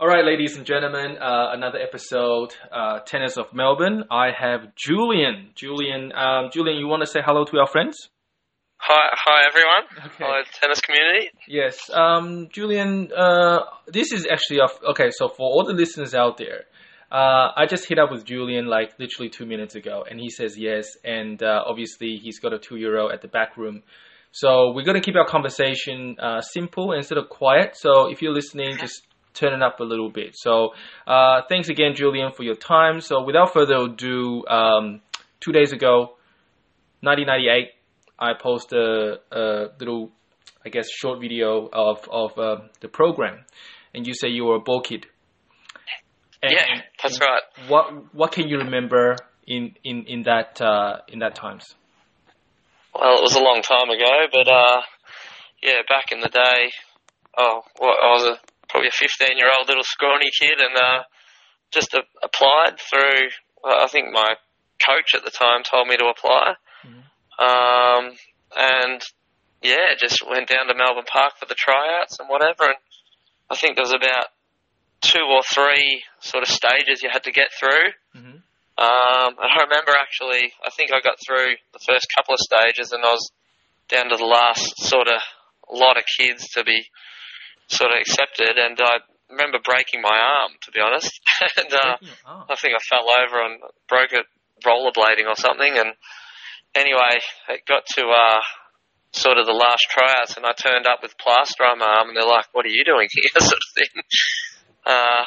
All right, ladies and gentlemen, uh, another episode, uh, Tennis of Melbourne. I have Julian. Julian, um, Julian, you want to say hello to our friends? Hi, hi everyone. Okay. Hello, tennis community. Yes, um, Julian. Uh, this is actually a, okay. So for all the listeners out there, uh, I just hit up with Julian like literally two minutes ago, and he says yes. And uh, obviously, he's got a two-year-old at the back room. So we're gonna keep our conversation uh, simple instead of quiet. So if you're listening, just turn it up a little bit. So uh, thanks again, Julian, for your time. So without further ado, um, two days ago, 1998, I posted a, a little, I guess, short video of of uh, the program, and you say you were a ball kid. And yeah, that's right. What what can you remember in in in that uh, in that times? Well, it was a long time ago, but uh, yeah, back in the day, oh, well, I was a, probably a 15 year old little scrawny kid and uh, just a, applied through, I think my coach at the time told me to apply. Um, and yeah, just went down to Melbourne Park for the tryouts and whatever. And I think there was about two or three sort of stages you had to get through. Mhm. Um, and I remember actually, I think I got through the first couple of stages and I was down to the last sort of lot of kids to be sort of accepted. And I remember breaking my arm, to be honest. and uh. I think I fell over and broke it rollerblading or something. And anyway, it got to uh, sort of the last tryouts, and I turned up with plaster on my arm, and they're like, "What are you doing here?" sort of thing. Uh,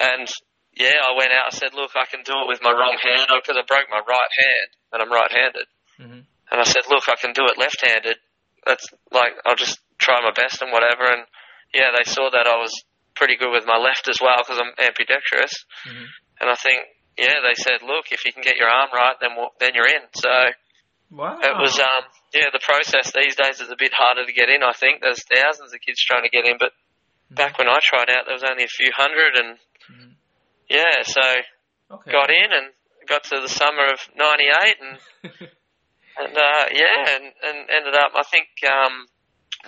and yeah, I went out. I said, "Look, I can do it with my wrong hand because I broke my right hand, and I'm right-handed." Mhm. And I said, "Look, I can do it left-handed. That's like I'll just try my best and whatever." And yeah, they saw that I was pretty good with my left as well because I'm ambidextrous. Mhm. And I think, yeah, they said, look, if you can get your arm right, then we'll, then you're in. So Wow. it was, um, yeah, the process these days is a bit harder to get in. I think there's thousands of kids trying to get in, but back when I tried out, there was only a few hundred, and Mhm. yeah, so okay. got in and got to the summer of '98, and and uh, yeah, and, and ended up. I think um,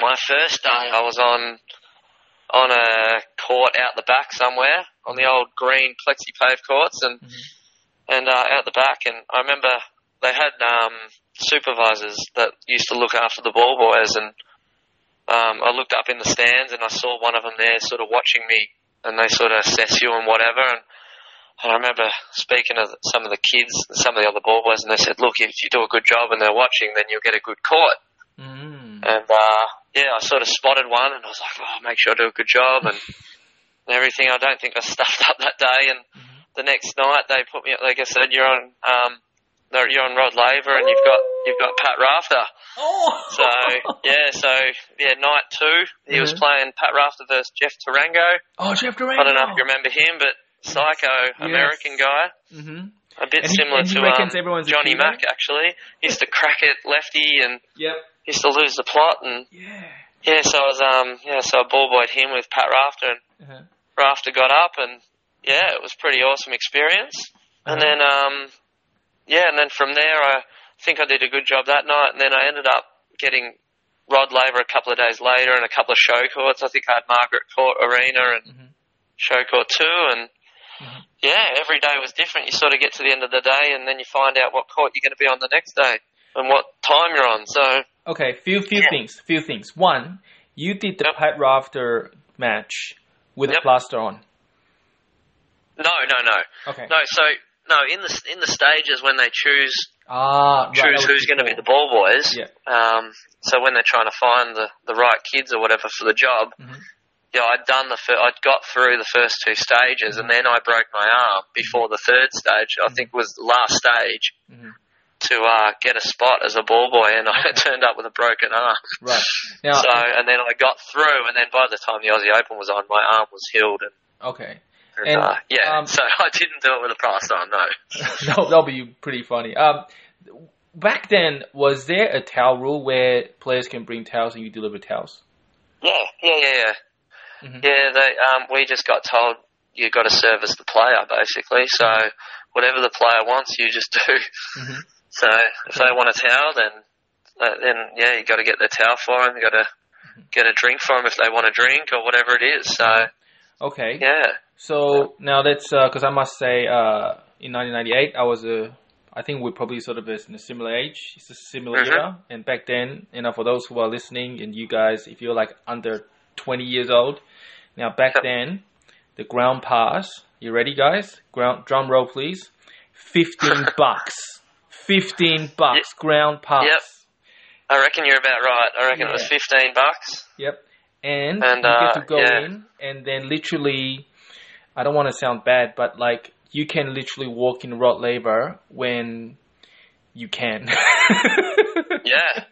my first day I was on on a court out the back somewhere on the old green Plexipave courts, and Mhm. and uh, out the back. And I remember they had um, supervisors that used to look after the ball boys, and um, I looked up in the stands and I saw one of them there, sort of watching me, and they sort of assess you and whatever. And, and I remember speaking to some of the kids, some of the other ball boys, and they said, "Look, if you do a good job and they're watching, then you'll get a good court." Mm. And uh, yeah, I sort of spotted one, and I was like, "Oh, make sure I do a good job and, and everything." I don't think I stuffed up that day. And the next night, they put me. Like I said, you're on. Um, you're on Rod Laver, and you've got you've got Pat Rafter. Oh. So yeah, so yeah, night two, he was Mhm. playing Pat Rafter versus Jeff Tarango. Oh, Jeff Durango. I don't know if you remember him, but psycho American guy, Mm-hmm. a bit And similar he to um, Johnny? Mack. Actually, he used to crack it lefty and Yep. Used to lose the plot and Yeah. yeah, so I was um yeah, so I ball boyed him with Pat Rafter and Uh-huh. Rafter got up and yeah, it was a pretty awesome experience. And Uh-huh. then um yeah, and then from there I think I did a good job that night and then I ended up getting Rod Laver a couple of days later and a couple of show courts. I think I had Margaret Court Arena and Mhm. show court two and Mhm. yeah, every day was different. You sort of get to the end of the day and then you find out what court you're going to be on the next day and what time you're on. So Okay, few few Yeah. things. Few things. One, you did the Yep. Pat Rafter match with a plaster on. no, no, no, Okay. no. So no, in the in the stages when they choose Ah, choose was who's going to be the ball boys. Yeah. Um, so when they're trying to find the, the right kids or whatever for the job, Mhm. yeah, I'd done the fir- I'd got through the first two stages, and then I broke my arm before the third stage. I think was the last stage Mhm. To uh, get a spot as a ball boy, and I turned up with a broken arm. Right. Now, So and then I got through, and then by the time the Aussie Open was on, my arm was healed, and, okay. and, And, uh, yeah, um, so I didn't do it with a plaster on. No. that'll, that'll be pretty funny. Um, back then, was there a towel rule where players can bring towels and you deliver towels? Yeah, yeah, yeah, yeah. Mhm. Yeah, they, um, we just got told you got to service the player basically. So whatever the player wants, you just do. Mhm. So if they want a towel, then uh, then yeah, you got to get the towel for them. You got to get a drink for them if they want a drink or whatever it is. So Okay. Yeah. So now that's because I must say, uh, in 1998, I was a. I think we're probably sort of in a similar age. It's a similar Mhm. era. And back then, you know, for those who are listening, and you guys, if you're like under 20 years old, now back Yep. then, the ground pass. You ready, guys? Ground drum roll, please. 15 bucks. 15 bucks ground pass. Yep. I reckon you're about right. I reckon it was 15 bucks. Yep. And, And, you uh, get to go yeah. in, and then literally, I don't want to sound bad, but like you can literally walk in Rod Laver when you can. Yeah.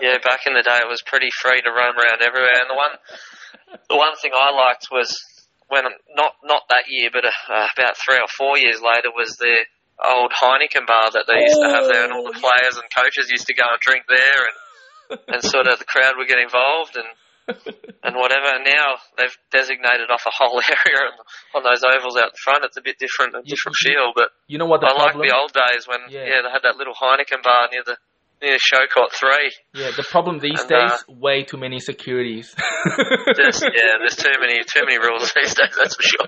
Yeah, back in the day, it was pretty free to roam around everywhere. And the one, the one thing I liked was when not not that year, but uh, about three or four years later, was the old Heineken bar that they used to have there, and all the Oh, players and coaches used to go and drink there, and and sort of the crowd would get involved and and whatever. And now they've designated off a whole area on, on those ovals out the front. It's a bit different, a different you- feel, but you know what the I like the old days when Yeah. yeah. they had that little Heineken bar near the near Show Court Three. yeah, the problem these And, uh, days, way too many securities. Just yeah, there's too many too many rules these days. That's for sure.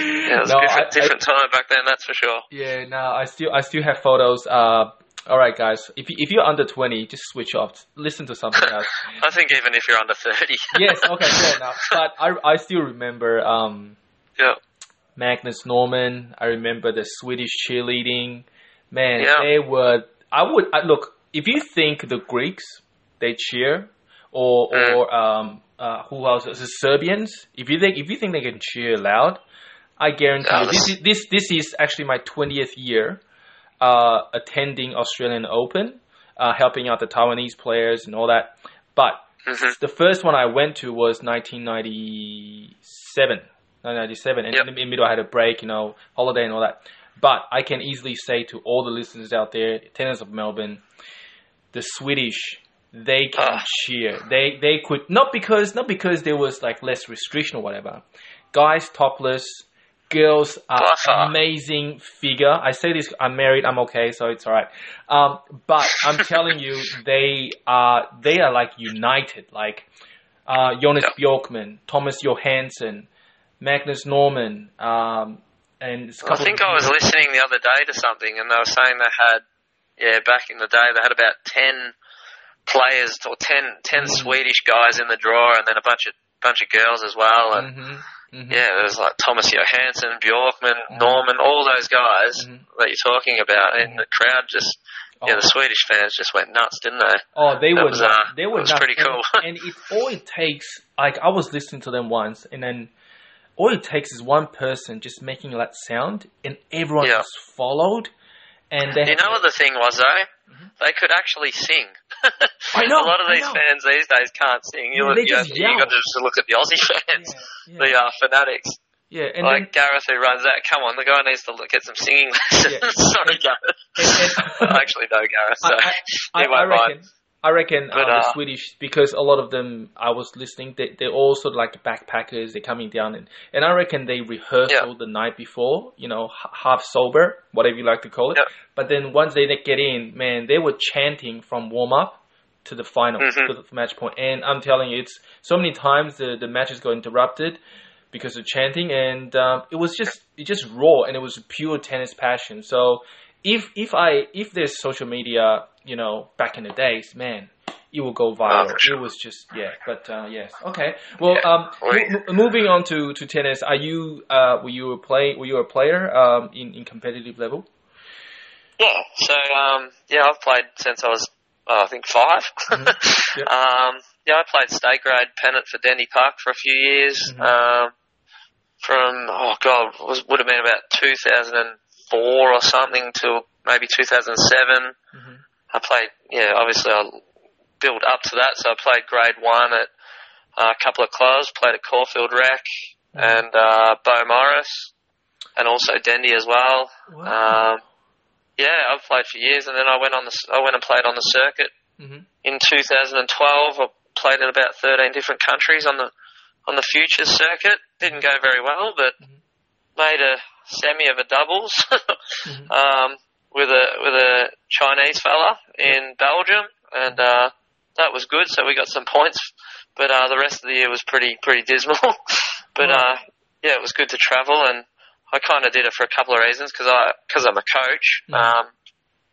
Yeah, it was No, a different, I- different time back then. That's for sure. Yeah, no, I still I still have photos. Uh, all right, guys, if you, if you're under twenty, just switch off. Listen to something else. I think even if you're under thirty. yes, okay, fair enough. But I I still remember um yeah. Magnus Norman. I remember the Swedish cheerleading. Man, Yeah. they were. I would I, look if you think the Greeks they cheer, or Mm. or um uh, who else? The Serbians. If you think if you think they can cheer loud, I guarantee you this is this this is actually my twentieth year uh, attending Australian Open, uh, helping out the Taiwanese players and all that. But hmm the first one I went to was 1997. 1997, and Yep. in the middle I had a break, you know, holiday and all that. But I can easily say to all the listeners out there, tennis of Melbourne, the Swedish, they can Ah. cheer. They they could not because not because there was like less restriction or whatever. Guys topless, girls are By amazing figure. I say this, I'm married, I'm okay, so it's alright. Um, but I'm telling you, they are they are like united. Like uh, Jonas Yeah. Bjorkman, Thomas Johansson, Magnus Norman, um, and I think I was listening the other day to something, and they were saying they had, yeah, back in the day they had about ten players or 10, 10 Mm. Swedish guys in the draw, and then a bunch of bunch of girls as well. And Mhm, mhm. yeah, there was like Thomas Johansson, Bjorkman, Mhm. Norman, all those guys Mhm. that you're talking about, and the crowd just. Yeah, Oh. the Swedish fans just went nuts, didn't they? Oh, they That were was, nuts. uh, they were was nuts. pretty And- cool. and it all it takes, like I was listening to them once, and then all it takes is one person just making that sound, and everyone Yeah. just followed. And they You know what the thing was though? They could actually sing. Mm-hmm. I know, A lot of these fans these days can't sing. You, Yeah, you, just you got to just look at the Aussie fans, yeah, the uh, fanatics. yeah, and like Gareth who runs that. Come on, the guy needs to look, at some singing lessons. Yeah. Sorry, Gareth. and- I actually know Gareth, so I, I, he I won't mind. I reckon But, uh, the uh, Swedish because a lot of them I was listening. They they're all sort of like backpackers. They're coming down and and I reckon they rehearsed Yeah. all the night before. You know, h- half sober, whatever you like to call it. Yeah. But then once they get in, man, they were chanting from warm up to the final Mhm. to the match point. And I'm telling you, it's so many times the the matches got interrupted because of chanting, and um, it was just it just raw and it was pure tennis passion. So if if I if there's social media, you know, back in the days, man, it will go viral. Oh, sure. It was just yeah, but uh, yes, okay. Well, Yeah. um, mo- moving on to, to tennis, are you uh, were you a play were you a player um, in in competitive level? yeah. So um, yeah, I've played since I was uh, I think 5 Mm-hmm. Yep. um, yeah, I played state grade pennant for Dendy Park for a few years. Mhm. Um, from oh god, was would have been about 2004 or something till maybe 2007. Mhm. I played, yeah, obviously I built up to that, so I played grade one at uh, a couple of clubs, played at Caulfield Rec and uh, Beaumaris, and also Dendy as well. Wow. Um, yeah, I've played for years, and then I went on the, I went and played on the circuit Mhm. in 2012. I played in about 13 different countries on the on the futures circuit. Didn't go very well, but Mhm. made a semi of a doubles Mhm. um, with a with a Chinese fella in Belgium, and uh, that was good. So we got some points, but uh, the rest of the year was pretty pretty dismal. but uh, yeah, it was good to travel, and I kind of did it for a couple of reasons because I because I'm a coach. Mhm. Um,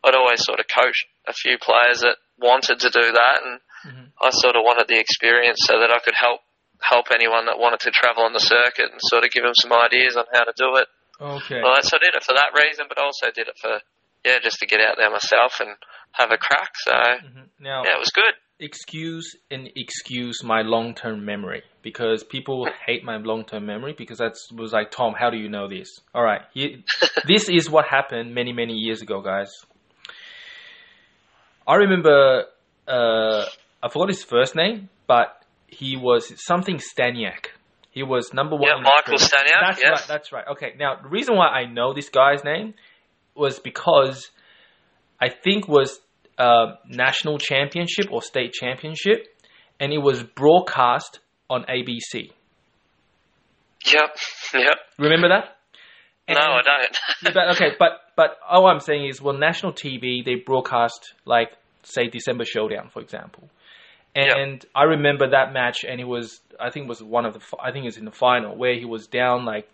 I'd always sort of coached a few players that wanted to do that, and Mhm. I sort of wanted the experience so that I could help help anyone that wanted to travel on the circuit and sort of give them some ideas on how to do it. Okay. Well, so I did it for that reason, but I also did it for yeah, just to get out there myself and have a crack. So Mhm. Now, yeah, it was good. excuse and excuse my long term memory because people hate my long term memory because that was like Tom, how do you know this? All right, here, this is what happened many many years ago, guys. I remember uh, I forgot his first name, but he was something Staniak. He was number one. Yeah, Michael. Staniak, That's yes. right. That's right. Okay. Now the reason why I know this guy's name was because I think was uh, national championship or state championship, and it was broadcast on ABC. Yep, yep. Remember that? No, I don't. But okay, but but all I'm saying is, well, national TV they broadcast like say December Showdown, for example, and I remember that match, and it was I think it was one of the I think it's in the final where he was down like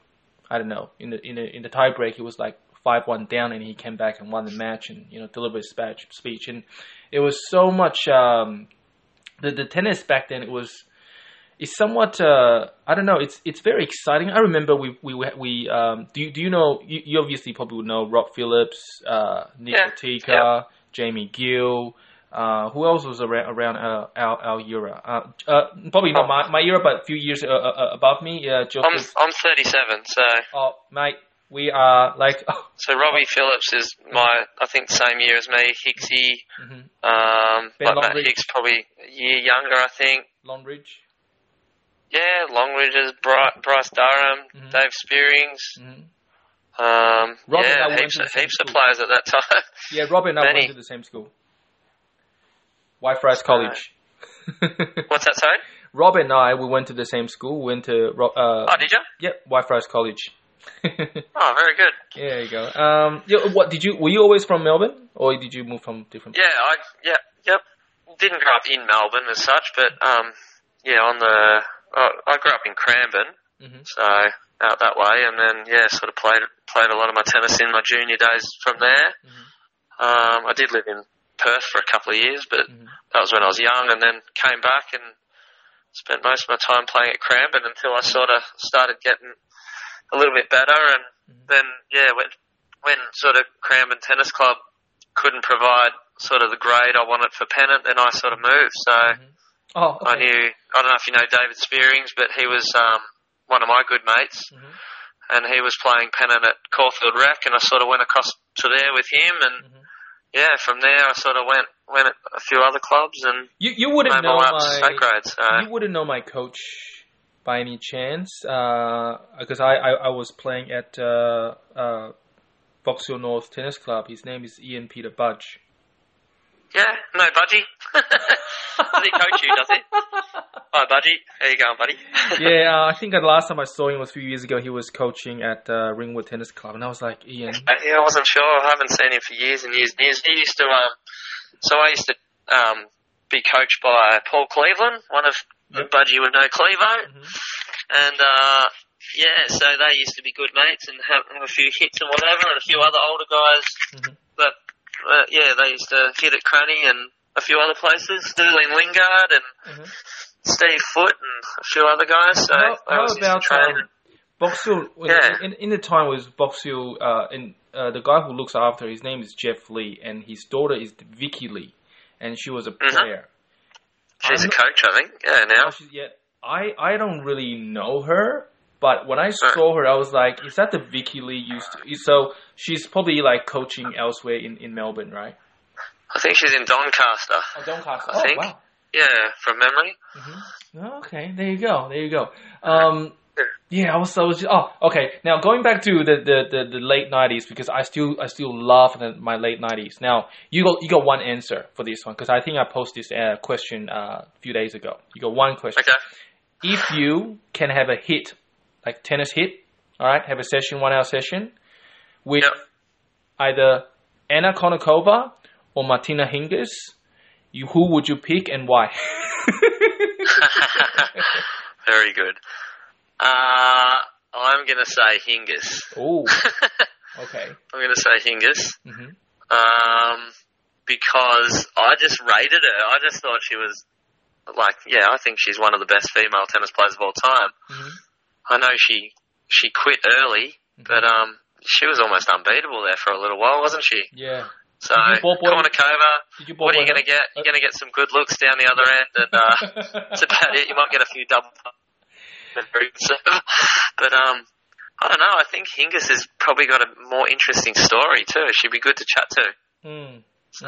I don't know in the in the in the tie break he was like five one down, and he came back and won the match, and you know delivered his speech speech, and it was so much um, the the tennis back then it was it's somewhat uh, I don't know. It's it's very exciting. I remember we we we um, do you, do you know you, you obviously probably would know Rob Phillips, uh, Nick Yeah. Ortica, Yeah. Jamie Gill. Uh, who else was around around uh, our our era? Uh, uh, probably not my, my era, but a few years uh, uh, above me. Yeah, Uh, I'm I'm 37, so oh, mate, we are like. so Robbie Phillips is my I think same year as me. Hicksy, mhm. um, Ben but Matt Hicks probably a year younger, I think. Longridge. Yeah, Longridge, Bryce, Bryce Durham, Mhm. Dave Spearings. hmm Um, Rob and I yeah, heaps of, heaps of players at that time. Yeah, Robin and I went to the same school. Whitefriars College. What's that, sorry? Rob and I, we went to the same school. We went to uh, Oh, did you? yep, Whitefriars College. Oh, very good. Yeah, there you go. Um, yeah, what did you? Were you always from Melbourne, or did you move from different? Yeah, I yeah yep. Didn't grow up in Melbourne as such, but um, yeah, on the uh, I grew up in Cranbourne, Mhm. so out that way, and then yeah, sort of played played a lot of my tennis in my junior days from there. Mhm. Um, I did live in Perth for a couple of years, but Mhm. that was when I was young, and then came back and spent most of my time playing at Cranbourne until I sort of started getting a little bit better, and Mhm. then yeah, when when sort of Cranbourne Tennis Club couldn't provide sort of the grade I wanted for pennant, then I sort of moved. So Oh, I knew I don't know if you know David Spearings, but he was um, one of my good mates, Mhm. and he was playing pennant at Caulfield Rec, and I sort of went across to there with him, and Mhm. yeah, from there I sort of went went at a few other clubs and You you wouldn't my know to my grade. So you wouldn't know my coach by any chance because I, I I was playing at uh, uh, Box Hill North Tennis Club. His name is Ian Peter Budge. yeah, no budgie. does he coach you? Does he? Hi, budgie. How you going, buddy? yeah, uh, I think the last time I saw him was a few years ago. He was coaching at uh, Ringwood Tennis Club, and I was like, Ian. Uh, yeah, I wasn't sure. I haven't seen him for years and years and years. He used to, um, so I used to um, be coached by Paul Cleveland, one of Yep. budgie would know Clevo, Mhm. and uh, yeah, so they used to be good mates and have, have a few hits and whatever, and a few other older guys. Mhm. But uh, yeah, they used to hit at Cranny and a few other places, Sterling Lingard and Mhm. Steve Foot and a few other guys. So How, how always used to about um, Boxhill? Yeah. In, in the time was Boxhill, uh, and uh, the guy who looks after his name is Jeff Lee, and his daughter is Vicky Lee, and she was a Mhm. player. She's I'm a coach, I think. Yeah, now. Yeah, I I don't really know her, but when I saw her, I was like, "Is that the Vicky Lee used to?" So she's probably like coaching elsewhere in, in Melbourne, right? I think she's in Doncaster. Oh, Doncaster. I Oh, think. wow. Yeah, from memory. Oh, Okay, there you go. There you go. Um, yeah, I was. I was. Just, Oh, okay. Now going back to the, the, the, the late nineties because I still I still love the, my late nineties. Now you got you got one answer for this one because I think I posted this uh, question uh, a few days ago. You got one question. Okay. If you can have a hit, like tennis hit, all right, have a session, one hour session, with Yep. either Anna Kournikova or Martina Hingis, you who would you pick and why? Very good. Uh, I'm going to say Hingis. Ooh. okay. I'm going to say Hingis. hmm Um, because I just rated her. I just thought she was like, yeah, I think she's one of the best female tennis players of all time. hmm I know she she quit early, but um, she was almost unbeatable there for a little while, wasn't she? Yeah. So Did you ball boy- Kournikova, what are you going to get? You're going to get some good looks down the other end, and uh, that's about it. You might get a few double. but um, I don't know. I think Hingis has probably got a more interesting story too. She'd be good to chat to. Hmm. So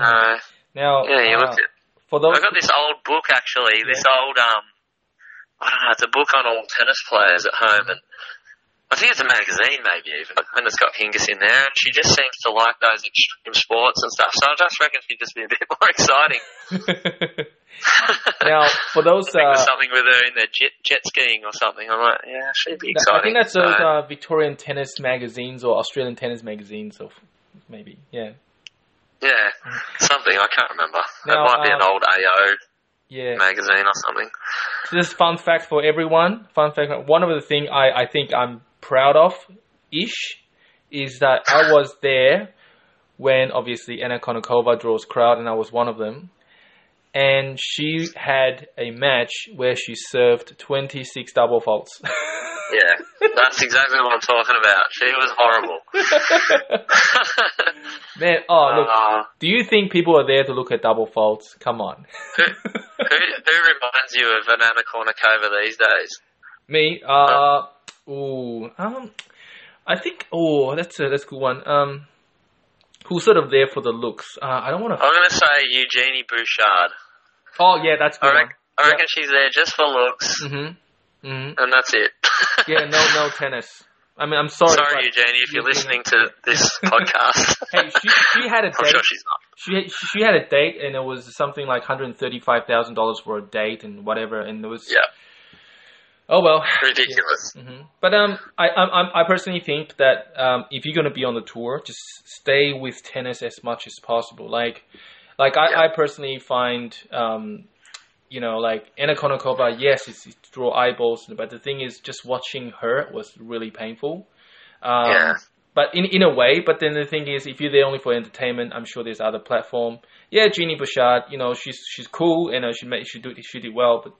Now, yeah, you uh, looked at. for those. I got this old book actually. This old um, I don't know. It's a book on all tennis players at home, and I think it's a magazine maybe even, and it's got Hingis in there, and she just seems to like those extreme sports and stuff. So I just reckon she'd just be a bit more exciting. now, for those. I think Uh, there's something with her in there jet jet skiing or something. I'm like, yeah, she'd be excited. I think that's those So, uh, Victorian tennis magazines or Australian tennis magazines, or maybe. Yeah. yeah, something I can't remember. Now, it might be an uh, old AO Yeah. magazine or something. So this fun fact for everyone. Fun fact. One of the thing I, I think I'm proud of, ish, is that I was there when obviously Anna Kournikova draws crowd, and I was one of them. And she had a match where she served 26 double faults. Yeah, that's exactly what I'm talking about. She was horrible. Man, oh look, Uh, do you think people are there to look at double faults? Come on. who, who, who reminds you of an Anna Kournikova these days? Me, uh, ooh, um, I think, oh, that's a that's a good one. Um, who's sort of there for the looks? Uh, I don't want to. I'm going to say Eugenie Bouchard. Oh yeah, that's a I good reckon, I reckon she's there just for looks. Mhm. Mm-hmm. and that's it. Yeah, no, no tennis. I mean, I'm sorry. Sorry, Eugenie, if you're listening to this podcast. Hey, she she had a I'm sure she's not. She she had a date, and it was something like hundred thirty five thousand dollars for a date and whatever, and it was. Yeah. Oh well. Ridiculous. hmm But um, I, I I personally think that um, if you're gonna be on the tour, just stay with tennis as much as possible. Like, like I, Yeah. I personally find um, you know, like Anna Kournikova, yes, it's, it's draw eyeballs, but the thing is, just watching her was really painful. Um, Yeah. But in in a way, but then the thing is, if you're there only for entertainment, I'm sure there's other platform. Yeah, Genie Bouchard, you know, she's she's cool and uh, she made she do she did well, but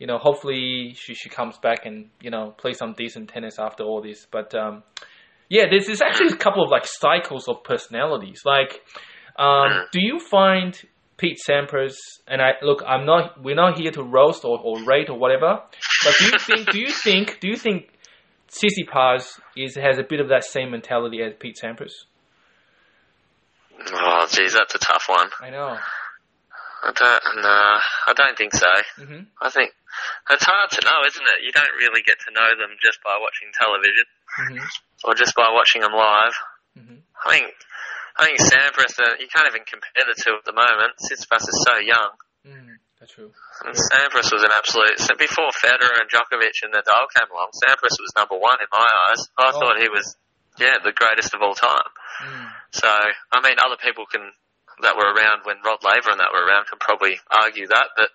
you know, hopefully she, she comes back and, you know, play some decent tennis after all this. But, um, yeah, there's, there's actually a couple of like cycles of personalities. Like, um, do you find Pete Sampras, and I, look, I'm not, we're not here to roast or, or rate or whatever, but do you think, do you think, do you think Tsitsipas is, has a bit of that same mentality as Pete Sampras? Oh, geez, that's a tough one. I know. I don't, no, I don't think so. hmm I think it's hard to know, isn't it? You don't really get to know them just by watching television hmm or just by watching them live. hmm I think, I think Sampras, you can't even compare the two at the moment. Tsitsipas is so young. Mm, that's true. And Sampras was an absolute. So before Federer and Djokovic and Nadal came along, Sampras was number one in my eyes. I Oh. thought he was, yeah, the greatest of all time. Mm. So, I mean, other people can that were around when Rod Laver and that were around can probably argue that, but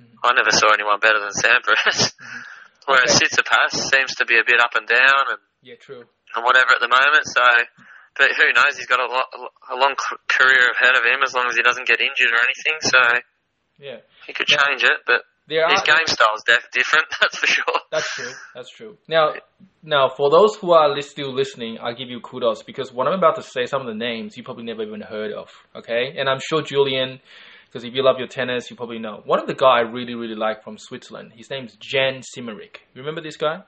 Mhm. I never saw anyone better than Sampras. Whereas Okay. Tsitsipas seems to be a bit up and down and, Yeah, true. and whatever at the moment. So, but who knows? He's got a, lot, a long career ahead of him as long as he doesn't get injured or anything. So Yeah. he could Yeah. change it, but There his are, game style's def- different. That's for sure. That's true. That's true. Now, now for those who are still listening, I'll give you kudos because what I'm about to say, some of the names you probably never even heard of. Okay, and I'm sure Julian, because if you love your tennis, you probably know. One of the guy I really really like from Switzerland. His name's Jan Simerick. You remember this guy?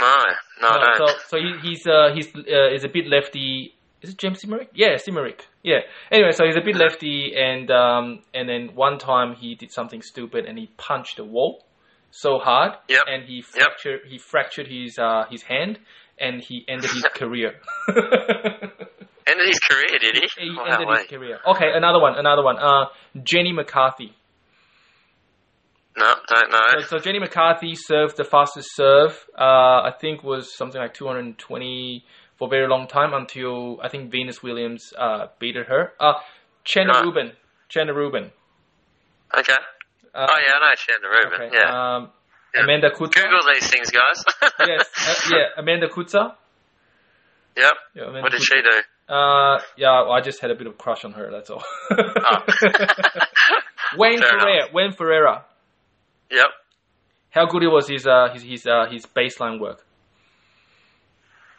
No, no, I don't. so so he, he's uh, he's uh, is a bit lefty. Is it James Simerick? Yeah, Simerick. Yeah. Anyway, so he's a bit lefty, and um, and then one time he did something stupid and he punched the wall so hard, Yep. and he fractured he fractured his uh, his hand, and he ended his career. Ended his career, did he? he Wow, ended his career. Okay, another one, another one. Uh, Jenny McCarthy. No, don't know. So, so Jenny McCarthy served the fastest serve. Uh, I think was something like 220 for a very long time until I think Venus Williams uh, beat her. Uh, Chanda Right. Rubin. Chanda Rubin. Okay. Uh, oh yeah, I know Chanda Rubin. okay. Yeah, Um, Yeah. Amanda Coetzer. Google these things, guys. yes, uh, yeah, Amanda Coetzer. Yep. Yeah, Amanda What did Coetzer. she do? Uh, yeah, well, I just had a bit of crush on her. That's all. Wayne Fair Ferreira. Wayne Ferreira. Yep. How good it was his uh his his uh his baseline work.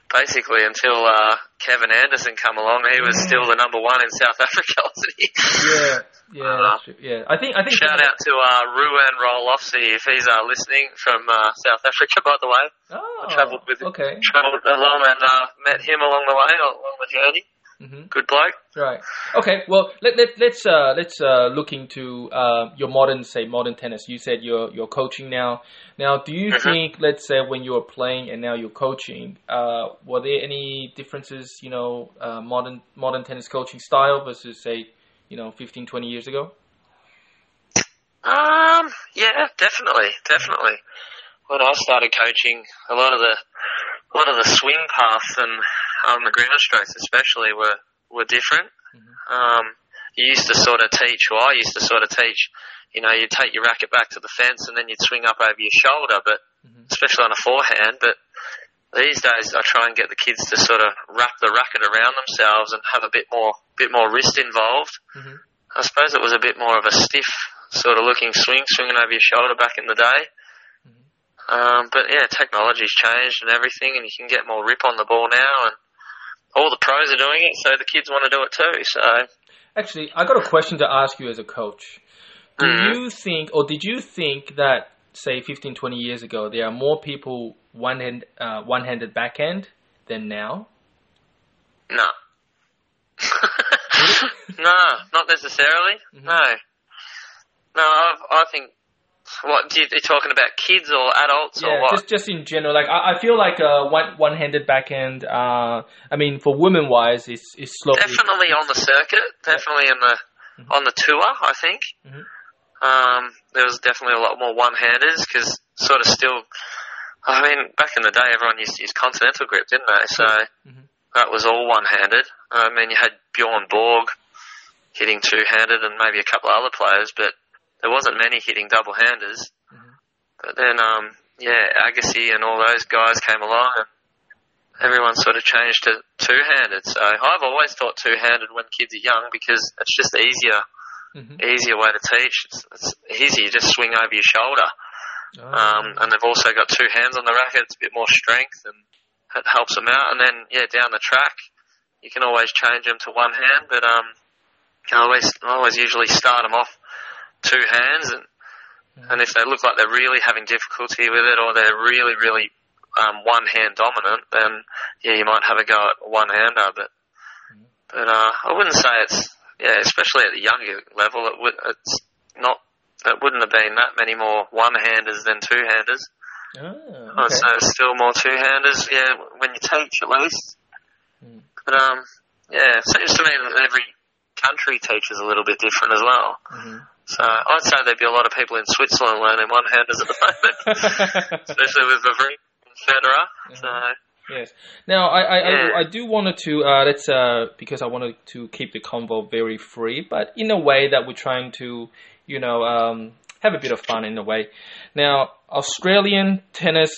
Basically, until uh, Kevin Anderson come along, he was still the number one in South Africa, wasn't he? Yeah, yeah, true. Yeah, I think I think. Shout out to uh, Ruan Roelofse if he's uh, listening from uh, South Africa, by the way. Oh, travelled with him. Okay. Travelled along and uh, met him along the way, along the journey. Hmm Good bloke. Right. Okay. Well, let let let's uh let's uh look into uh your modern say modern tennis. You said you're you're coaching now. Now, do you Mhm. think let's say when you were playing and now you're coaching, uh, were there any differences? You know, uh, modern modern tennis coaching style versus say, you know, 15, 20 years ago. Um, yeah, definitely, definitely. When I started coaching, a lot of the, a lot of the swing paths and um, the ground strokes, especially, were were different. Um, you used to sort of teach, or I used to sort of teach. You know, you'd take your racket back to the fence and then you'd swing up over your shoulder, but Mhm. especially on a forehand. But these days, I try and get the kids to sort of wrap the racket around themselves and have a bit more, bit more wrist involved. Mhm. I suppose it was a bit more of a stiff sort of looking swing, swinging over your shoulder back in the day. Um, but yeah, technology's changed and everything, and you can get more rip on the ball now, and all the pros are doing it, so the kids want to do it too. So Actually, I got a question to ask you as a coach. Do Mhm. you think, or did you think that, say, 15, 20 years ago, there are more people one hand, uh, one-handed backhand than now? no, no, not necessarily. Mhm. No, no, I've, I think. What are you talking about? Kids or adults or Yeah, what? just just in general. Like I, I feel like uh, one one-handed backhand. Uh, I mean, for women wise, it's it's slowly. Definitely on the circuit. Definitely in the Mhm. on the tour. I think. Mhm. Um, there was definitely a lot more one-handers because sort of still. I mean, back in the day, everyone used to use continental grip, didn't they? So Mhm. that was all one-handed. I mean, you had Bjorn Borg hitting two-handed, and maybe a couple of other players, but there wasn't many hitting double-handers. Mhm. But then, um, yeah, Agassi and all those guys came along, and everyone sort of changed to two-handed. So I've always taught two-handed when kids are young because it's just easier, Mhm. easier way to teach. It's, it's easy. You just swing over your shoulder. Oh. Um, and they've also got two hands on the racket. It's a bit more strength and it helps them out. And then, yeah, down the track, you can always change them to one hand, but, um, can always, I always usually start them off two hands and, and if they look like they're really having difficulty with it or they're really, really, um, one hand dominant, then, yeah, you might have a go at one hander, but, but, uh, I wouldn't say it's, yeah, especially at the younger level, it would, it's not it wouldn't have been that many more one-handers than two-handers. Oh, I'd okay. it's still more two-handers, yeah, when you teach at least. Mm. But, um, yeah, it seems to me that every country teaches a little bit different as well. Mhm. So I'd say there'd be a lot of people in Switzerland learning one-handers at the moment, especially with Wawrinka and Federer. So, Yes. Now, I I, Yeah. I, I do wanted to uh, let's uh, because I wanted to keep the convo very free, but in a way that we're trying to, you know, um, have a bit of fun in a way. Now, Australian tennis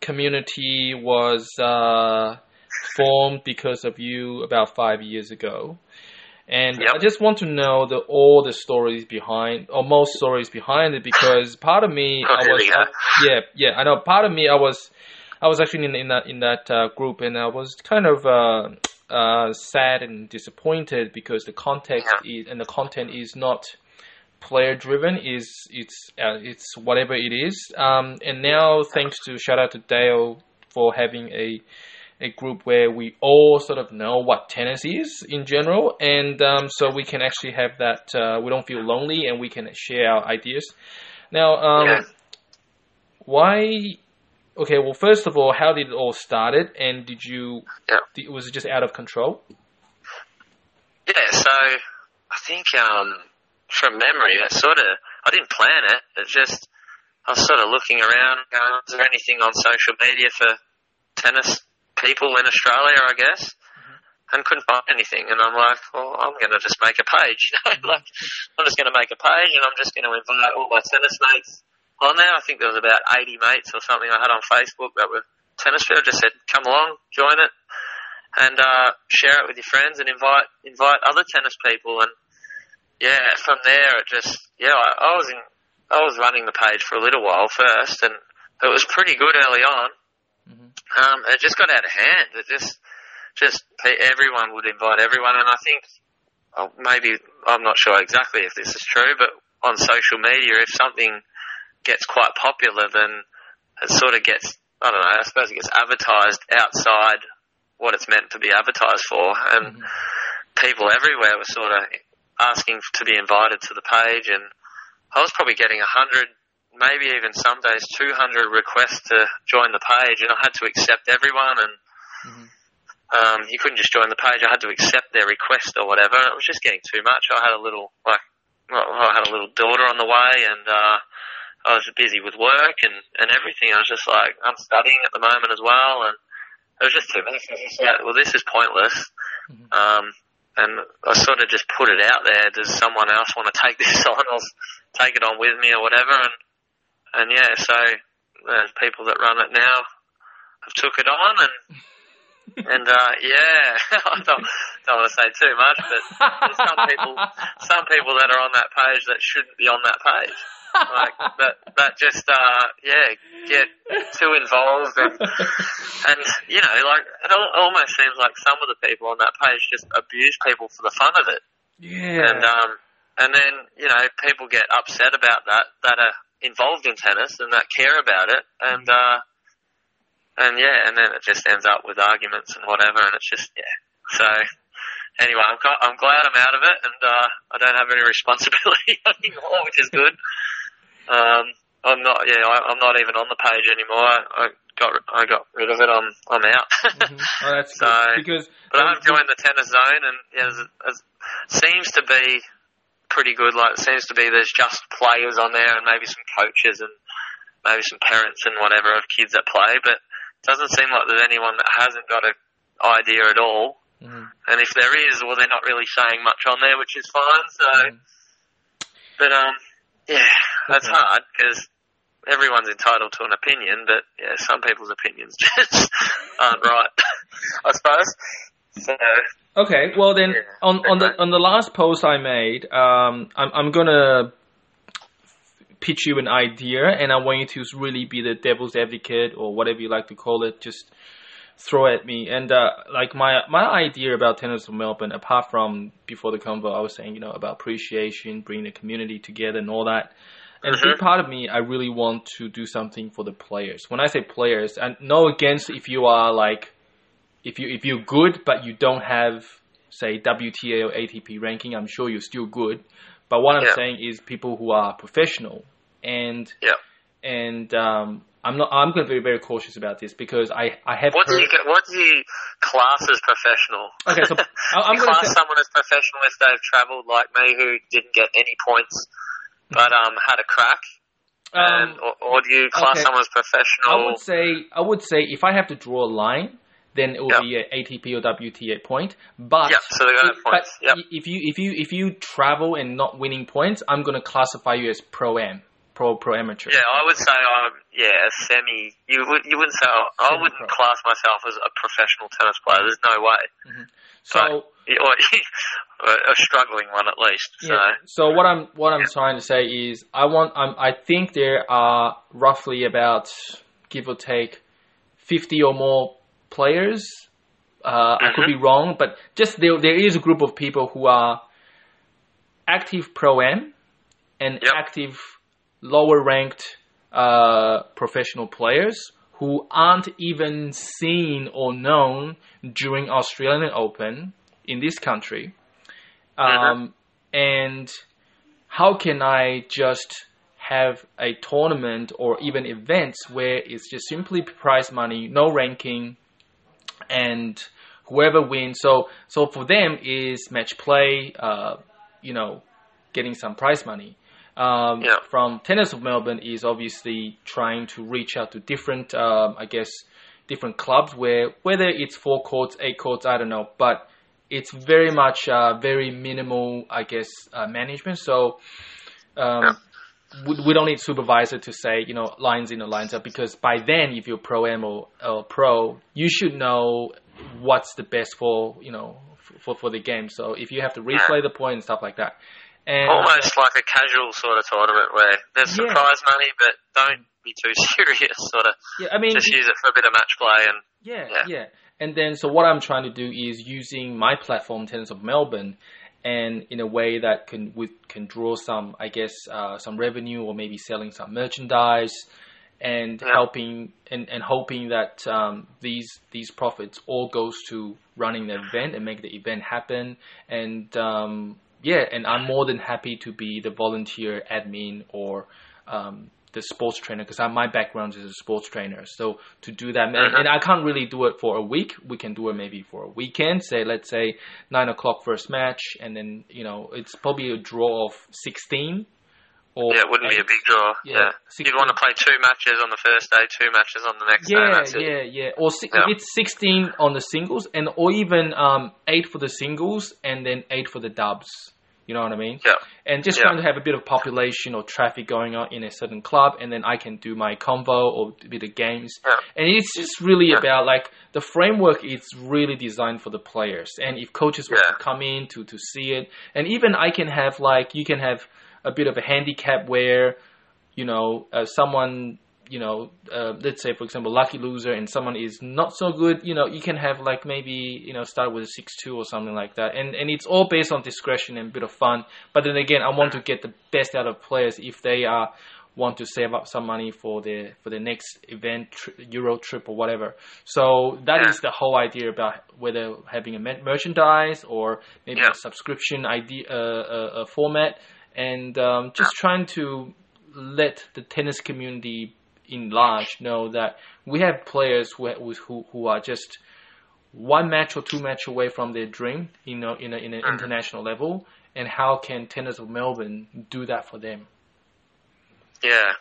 community was uh, formed because of you about five years ago. And Yep. I just want to know the all the stories behind, or most stories behind it, because part of me, Oh, I was, go. yeah, yeah, I know. Part of me, I was, I was actually in, in that in that uh, group, and I was kind of uh, uh, sad and disappointed because the context is, and the content is not player driven. Is it's uh, it's whatever it is. Um, and now, thanks to shout out to Dale for having a a group where we all sort of know what tennis is in general, and um, so we can actually have that. Uh, we don't feel lonely, and we can share our ideas. Now, um, Yeah. why? Okay, well, first of all, how did it all started, and did you? Yeah. did- was it just out of control? Yeah, so I think um, from memory, I sort of I didn't plan it. It just I was sort of looking around. Going, is there anything on social media for tennis people in Australia? I guess, and couldn't find anything. And I'm like, well, I'm going to just make a page. like, I'm just going to make a page, and I'm just going to invite all my tennis mates on there. I think there was about 80 mates or something I had on Facebook that were tennis people. Just said, come along, join it, and uh, share it with your friends and invite invite other tennis people. And yeah, from there it just yeah, I, I was in I was running the page for a little while first, and it was pretty good early on. Mm-hmm. Um, it just got out of hand. It just just everyone would invite everyone, and I think oh, maybe I'm not sure exactly if this is true, but on social media, if something gets quite popular, then it sort of gets I don't know. I suppose it gets advertised outside what it's meant to be advertised for, and mm-hmm. people everywhere were sort of asking to be invited to the page, and I was probably getting a hundred, maybe even some days two hundred requests to join the page, and I had to accept everyone, and mm-hmm. um, you couldn't just join the page; I had to accept their request or whatever. And it was just getting too much. I had a little like, well, I had a little daughter on the way, and uh, I was busy with work and and everything. I was just like, I'm studying at the moment as well, and it was just too much. I was just like, well, this is pointless. Mm-hmm. Um, and I sort of just put it out there. Does someone else want to take this on? I'll take it on with me or whatever. And and yeah, so the people that run it now have took it on and. and uh, yeah, I don't, don't want to say too much, but there's some people, some people that are on that page that shouldn't be on that page. Like that that just uh yeah get too involved and and you know like it almost seems like some of the people on that page just abuse people for the fun of it. Yeah. And um and then you know people get upset about that that are involved in tennis and that care about it and uh and yeah and then it just ends up with arguments and whatever and it's just yeah so anyway, I'm, I'm glad I'm out of it, and uh, I don't have any responsibility anymore, which is good. Um, I'm not. Yeah, I, am not even on the page anymore. I, I, got I got rid of it. I'm I'm out. mm-hmm. Oh, that's so. Because but I've joined the tennis zone, and yeah, it seems to be pretty good. Like it seems to be there's just players on there, and maybe some coaches and maybe some parents and whatever of kids that play. But it doesn't seem like there's anyone that hasn't got an idea at all. Mm-hmm. And if there is, well, they're not really saying much on there, which is fine. So, mm-hmm. but um, yeah, that's okay. hard because everyone's entitled to an opinion, but yeah, some people's opinions just aren't right, I suppose. So. Okay, well then, on, on the on the last post I made, um, I'm I'm gonna pitch you an idea, and I want you to really be the devil's advocate or whatever you like to call it. Just throw at me. And uh, like my my idea about tennis of Melbourne, apart from before the convo, I was saying you know about appreciation, bringing the community together, and all that. And mm-hmm. a big part of me, I really want to do something for the players. When I say players, and no against if you are like, if you if you're good but you don't have say WTA or ATP ranking, I'm sure you're still good. But what I'm yeah. saying is people who are professional and yeah. and um, I'm not. I'm going to be very cautious about this because I I have. What do you what do you class as professional? Okay, so I'm going to class say, someone as professional if they've travelled like me who didn't get any points but um had a crack. Um, and, or, or, do you class okay. someone as professional? I would say I would say if I have to draw a line, then it will yep. be an ATP or WTA point. But yep, so got points. Yep. if you if you if you travel and not winning points, I'm going to classify you as pro am pro pro amateur. Yeah, I would say I'm yeah a semi. You would you wouldn't say I wouldn't class myself as a professional tennis player. There's no way. Mm-hmm. So but, a struggling one at least. So yeah. so what I'm what I'm yeah. trying to say is I want I'm, I think there are roughly about give or take fifty or more players. Uh, mm-hmm. I could be mm-hmm. wrong, but just there there is a group of people who are active pro am and yep. active lower ranked uh, professional players who aren't even seen or known during Australian Open in this country. Uh-huh. Um, and how can I just have a tournament or even events where it's just simply prize money, no ranking, and whoever wins. So, so for them is match play, uh, you know, getting some prize money um, yeah. from Tennis of Melbourne is obviously trying to reach out to different, um, I guess, different clubs where whether it's four courts, eight courts, I don't know, but it's very much uh, very minimal, I guess, uh, management. So. Um, yeah. We, we don't need supervisor to say you know lines in or lines up because by then if you're pro am or, or pro you should know what's the best for you know for for the game so if you have to replay the point and stuff like that and Almost like a casual sort of tournament where there's Yeah. surprise money, but don't be too serious. Sort of yeah i mean just use it for a bit of match play and Yeah, Yeah. yeah. And then, so what I'm trying to do is using my platform, Tennis of Melbourne, and in a way that can with, can draw some, I guess, uh, some revenue or maybe selling some merchandise, and Yeah. helping and, and hoping that um, these these profits all goes to running the event and make the event happen. And um, yeah, and I'm more than happy to be the volunteer admin or um, the sports trainer because my background is a sports trainer. So to do that, and, Mhm. and I can't really do it for a week. We can do it maybe for a weekend. Say let's say nine o'clock first match, and then you know it's probably a draw of sixteen. Or yeah, it wouldn't be a big draw. Yeah, Yeah, you'd want to play two matches on the first day, two matches on the next day. Yeah, it. yeah, yeah. Or si- Yeah. if it's sixteen on the singles, and or even um, eight for the singles, and then eight for the dubs. You know what I mean? Yeah. And just Yeah. trying to have a bit of population or traffic going on in a certain club, and then I can do my convo or a bit of games. Yeah. And it's just really Yeah. about like the framework is really designed for the players. And if coaches want to come in to to see it, and even I can have like you can have a bit of a handicap where you know uh, someone you know uh, let's say for example lucky loser and someone is not so good you know you can have like maybe you know start with a 6-2 or something like that. And and it's all based on discretion and a bit of fun. But then again i want to get the best out of players if they are want to save up some money for their for the next event tri- euro trip or whatever. So that is Yeah. the whole idea about whether having a mer- merchandise or maybe Yeah. a subscription idea uh, uh, uh, format. And um, just trying to let the tennis community in large know that we have players who who, who are just one match or two match away from their dream, you know, in a, in an Mhm. international level, and how can Tennis of Melbourne do that for them? Yeah.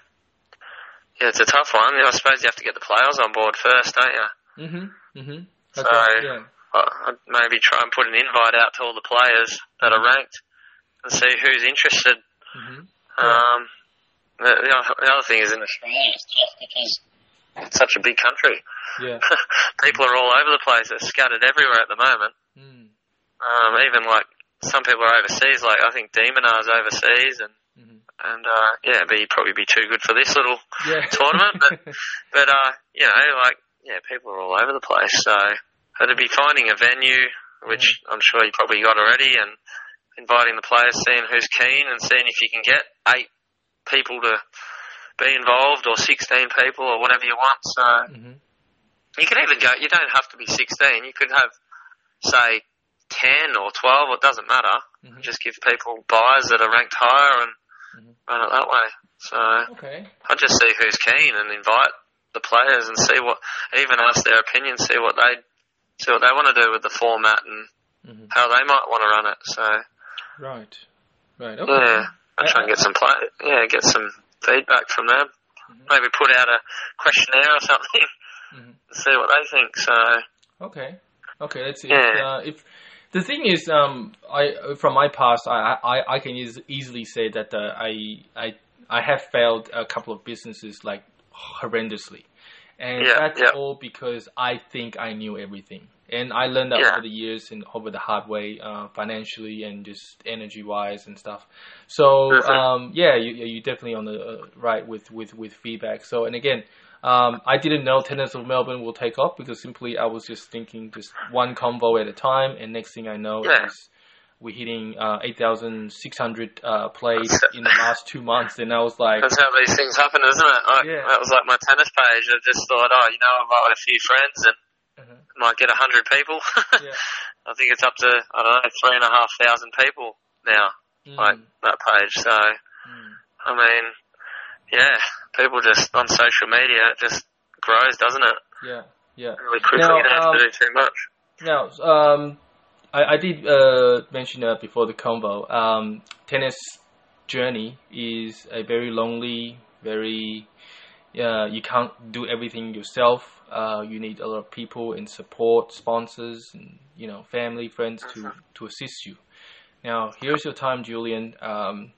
Yeah, it's a tough one. I suppose you have to get the players on board first, don't you? Mm-hmm. Mm-hmm. So- yeah. I'd maybe try and put an invite out to all the players that are ranked and see who's interested. Mm-hmm. Um, the, the other- the other thing is in Australia, it's tough because it's such a big country. Yeah. People are all over the place. They're scattered everywhere at the moment. Mm. Um, even like some people are overseas. Like I think de Minaur's overseas, and Mhm. and uh, yeah, but he'd probably be too good for this little Yeah. tournament. But but uh, you know, like yeah, people are all over the place. So it'd be finding a venue, which I'm sure you probably got already, and inviting the players, seeing who's keen, and seeing if you can get eight people to be involved, or 16 people, or whatever you want. So Mhm. you can even go. You don't have to be 16. You could have, say, 10 or 12. It doesn't matter. Mhm. Just give people byes that are ranked higher and Mhm. run it that way. So Okay. I'd just see who's keen and invite the players and see what, even ask their opinion, see what they, see what they want to do with the format and Mhm. how they might want to run it. So Right. Right. Okay. yeah, I- I'd try and get some play, yeah, get some feedback from them. Mhm. Maybe put out a questionnaire or something Mhm. and see what they think. So Okay. Okay. Let's see. Yeah. Uh, if the thing is, um, I from my past, I I, I can eas- easily say that uh, I I I have failed a couple of businesses like horrendously, and Yeah, that's yeah. all because I think I knew everything, and I learned that Yeah. over the years and over the hard way, uh, financially and just energy wise and stuff. So um, yeah, you you definitely on the uh, right with with with feedback. So and again. Um, I didn't know Tennis of Melbourne will take off because simply I was just thinking just one convo at a time, and next thing I know Yeah. is we're hitting uh, 8,600 uh, plays in the last two months, and I was like, That's how these things happen, isn't it? Like, Yeah. That was like my tennis page. I just thought, oh, you know, I've got a few friends and Mhm. might get a hundred people. Yeah. I think it's up to I don't know three and a half thousand people now. mm, Like that page. So mm, I mean, yeah, people just on social media it just grows, doesn't it? yeah, yeah. Really quickly. Now, you don't have um, to do too much. Now, um, I, I did uh, mention that before the combo. Um, tennis journey is a very lonely, very uh, you can't do everything yourself. Uh, you need a lot of people and support, sponsors, and you know, family, friends to to assist you. Now, here's your time, Julian. Um,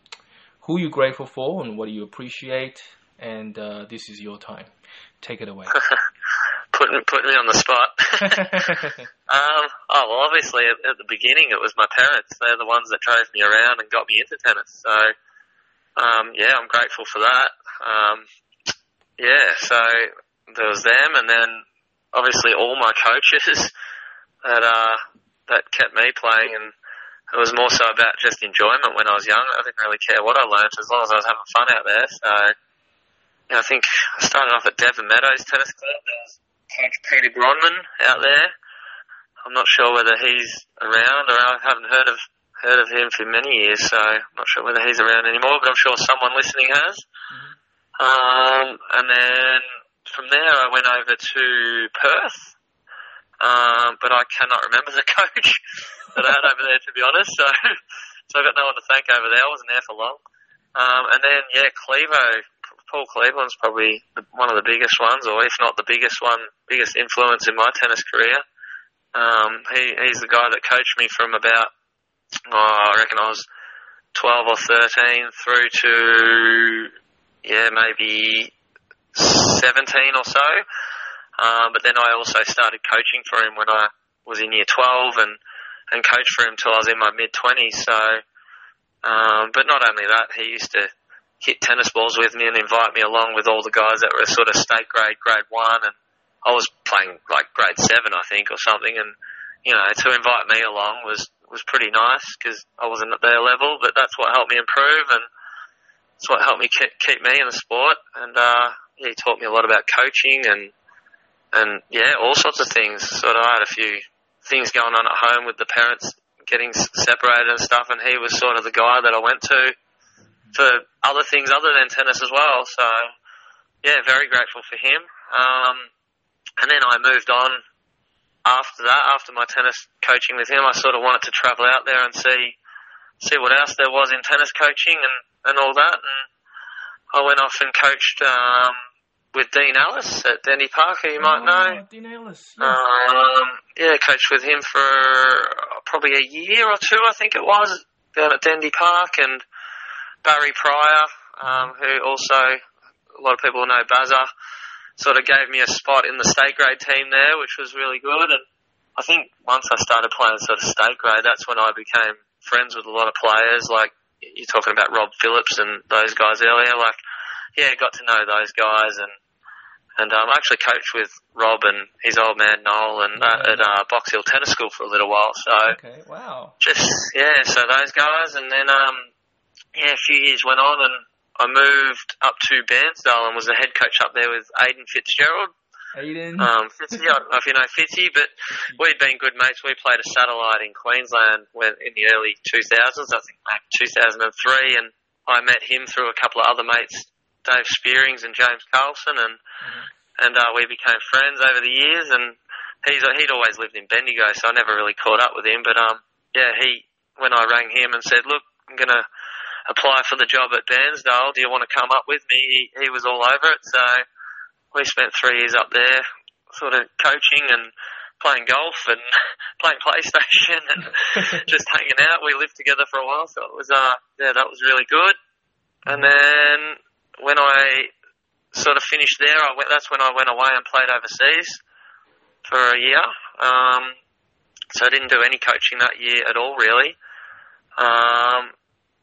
who you grateful for and what do you appreciate. And uh, this is your time. Take it away. putting putting me on the spot. um, oh well, obviously at, at, the beginning it was my parents. They're the ones that drove me around and got me into tennis. So um, yeah, I'm grateful for that. Um, yeah, so there was them, and then obviously all my coaches that uh, that kept me playing, and it was more so about just enjoyment when I was young. I didn't really care what I learned as long as I was having fun out there. So. Yeah, I think I started off at Devon Meadows Tennis Club. There was Coach Peter Gronman out there. I'm not sure whether he's around, or I haven't heard of heard of him for many years, so I'm not sure whether he's around anymore. But I'm sure someone listening has. Mm-hmm. Um, and then from there, I went over to Perth, um, but I cannot remember the coach that I had over there, to be honest. So, so I got no one to thank over there. I wasn't there for long. Um, and then yeah, Clevo Paul Cleveland's probably one of the biggest ones, or if not the biggest one, biggest influence in my tennis career. Um, he, he's the guy that coached me from about, oh, I reckon I was 12 or 13 through to, yeah, maybe 17 or so. Um, but then I also started coaching for him when I was in year 12 and, and coached for him till I was in my mid 20s. So, um, but not only that, he used to hit tennis balls with me and invite me along with all the guys that were sort of state grade, grade one, and I was playing like grade seven, I think, or something, and you know, to invite me along was was pretty nice because I wasn't at their level, but that's what helped me improve, and it's what helped me keep, me in the sport, and uh, he taught me a lot about coaching and and yeah, all sorts of things. Sort of, I had a few things going on at home with the parents getting separated and stuff, and he was sort of the guy that I went to for other things other than tennis as well. So yeah, very grateful for him. Um, and then I moved on after that, after my tennis coaching with him, I sort of wanted to travel out there and see see what else there was in tennis coaching and, and all that. And I went off and coached um, with Dean Ellis at Dendy Park, who you might oh, know. Dean Ellis. Yes. Um, yeah, coached with him for probably a year or two, I think it was, down at Dendy Park, and Barry Pryor, um, who also a lot of people know Bazza, sort of gave me a spot in the state grade team there, which was really good. And I think once I started playing sort of state grade, that's when I became friends with a lot of players. Like you're talking about Rob Phillips and those guys earlier. Like, yeah, got to know those guys and. And um, I actually coached with Rob and his old man Noel and uh, at uh, Box Hill Tennis School for a little while. So okay, wow. Just yeah, so those guys, and then um, yeah, a few years went on and I moved up to Bairnsdale and was the head coach up there with Aidan Fitzgerald. Aidan? Um, Fitzy, I don't know if you know Fitzy, but we'd been good mates. We played a satellite in Queensland when, in the early 2000s, I think like 2003, and I met him through a couple of other mates, Dave Spearings and James Carlson, and mm-hmm. and uh, we became friends over the years. And he's he'd always lived in Bendigo, so I never really caught up with him. But um, yeah, he when I rang him and said, look, I'm gonna apply for the job at Bairnsdale. Do you want to come up with me? He, he was all over it. So we spent three years up there, sort of coaching and playing golf and playing PlayStation and just hanging out. We lived together for a while, so it was uh yeah, that was really good. And then when I sort of finished there, I went. That's when I went away and played overseas for a year. Um, so I didn't do any coaching that year at all, really. Um,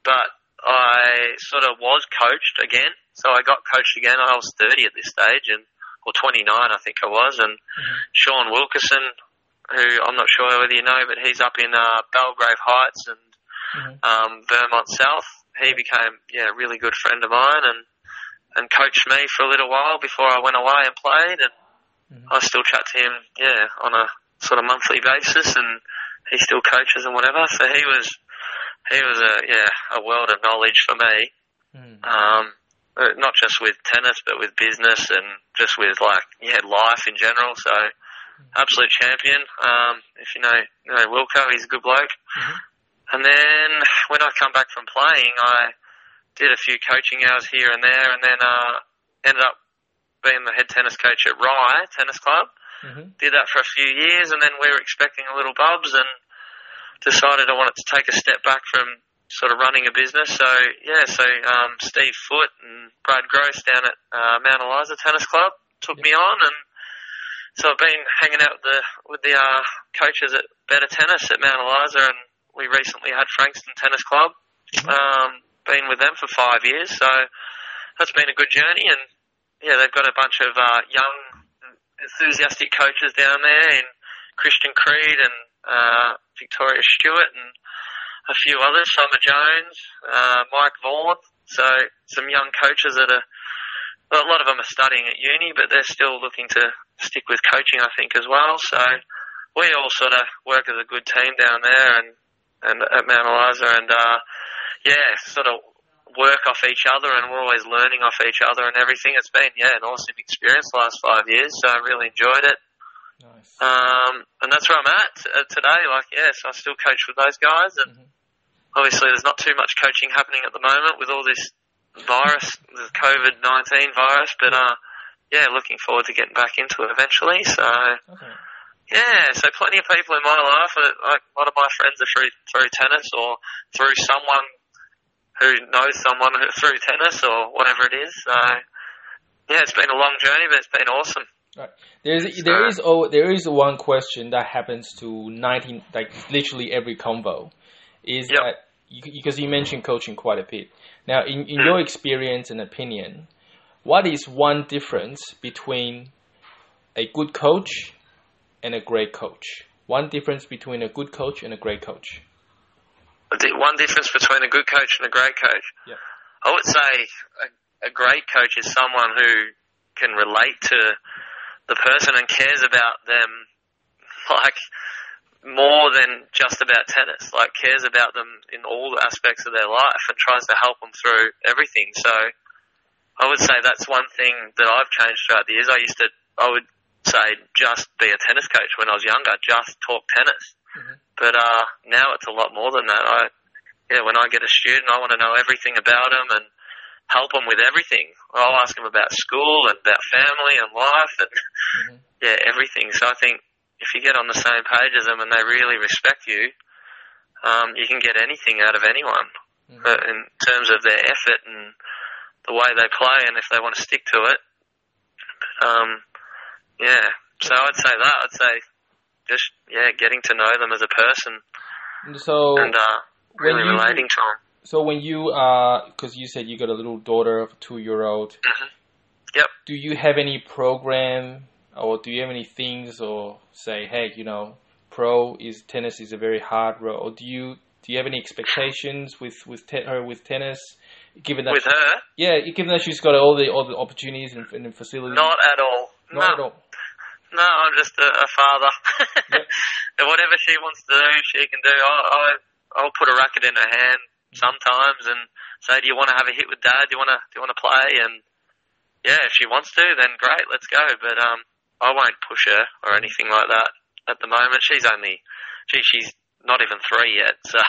but I sort of was coached again. So I got coached again. I was 30 at this stage, and or 29, I think I was. And mm-hmm. Sean Wilkerson, who I'm not sure whether you know, but he's up in uh, Belgrave Heights and mm-hmm. um, Vermont South. He became yeah a really good friend of mine and and coached me for a little while before I went away and played. And mm-hmm. I still chat to him yeah on a sort of monthly basis, and he still coaches and whatever. So he was he was a yeah a world of knowledge for me. Mm. Um, uh, not just with tennis, but with business and just with like yeah life in general. So mm. absolute champion. Um, if you know you know Wilco, he's a good bloke. Mm-hmm. And then when I come back from playing, I did a few coaching hours here and there, and then uh, ended up being the head tennis coach at Rye Tennis Club. Mm-hmm. Did that for a few years, and then we were expecting a little bubs, and decided I wanted to take a step back from sort of running a business. So yeah, so um, Steve Foot and Brad Gross down at uh, Mount Eliza Tennis Club took me on, and so I've been hanging out with the with the uh, coaches at Better Tennis at Mount Eliza, and we recently had Frankston Tennis Club. Um, been with them for five years, so that's been a good journey. And yeah, they've got a bunch of uh, young, enthusiastic coaches down there, and Christian Creed and uh, Victoria Stewart and a few others, Summer Jones, uh, Mike Vaughan. So some young coaches that are, well, a lot of them are studying at uni, but they're still looking to stick with coaching, I think, as well. So we all sort of work as a good team down there and, and at Mount Eliza and, uh, yeah, sort of work off each other and we're always learning off each other and everything. It's been, yeah, an awesome experience the last five years. So I really enjoyed it. Nice. Um, and that's where I'm at uh, today. Like, yes, I still coach with those guys, and Mhm. obviously there's not too much coaching happening at the moment with all this virus, the COVID nineteen virus. But uh, yeah, looking forward to getting back into it eventually. So Okay. yeah, so plenty of people in my life, uh, like a lot of my friends are through through tennis or through someone who knows someone who, through tennis or whatever it is. So yeah, it's been a long journey, but it's been awesome. There's there is oh there is one question that happens to nineteen like literally every convo, is Yep. that because you mentioned coaching quite a bit. Now, in in your mm-hmm. experience and opinion, what is one difference between a good coach and a great coach? One difference between a good coach and a great coach. One difference between a good coach and a great coach. Yeah. I would say a, a great coach is someone who can relate to the person and cares about them like more than just about tennis. Like cares about them in all aspects of their life and tries to help them through everything. So I would say that's one thing that I've changed throughout the years. I used to, I would say just be a tennis coach when I was younger, just talk tennis. Mhm. But uh, now it's a lot more than that. I, yeah, when I get a student, I want to know everything about them and help them with everything. I'll ask them about school and about family and life and Mhm. yeah, everything. So I think if you get on the same page as them and they really respect you, um, you can get anything out of anyone Mhm. uh, in terms of their effort and the way they play and if they want to stick to it. Um, yeah, so I'd say that. I'd say just yeah, getting to know them as a person So and uh, really you- relating to them. So when you uh because you said you got a little daughter of a two year old. Mhm. Yep. Do you have any program or do you have any things or say, hey, you know, pro is tennis is a very hard road? Or do you do you have any expectations with with te- her with tennis? Given that With her, yeah, given that she's got all the all the opportunities and, and facilities. not at all. Not no, at all. no, I'm just a, a father. Yep. and whatever she wants to do, she can do. I, I, I'll put a racket in her hand sometimes and say, "Do you want to have a hit with Dad? Do you want to? Do you want to play?" And yeah, if she wants to, then great, let's go. But um, I won't push her or anything like that at the moment. She's only, gee, she's not even three yet, so.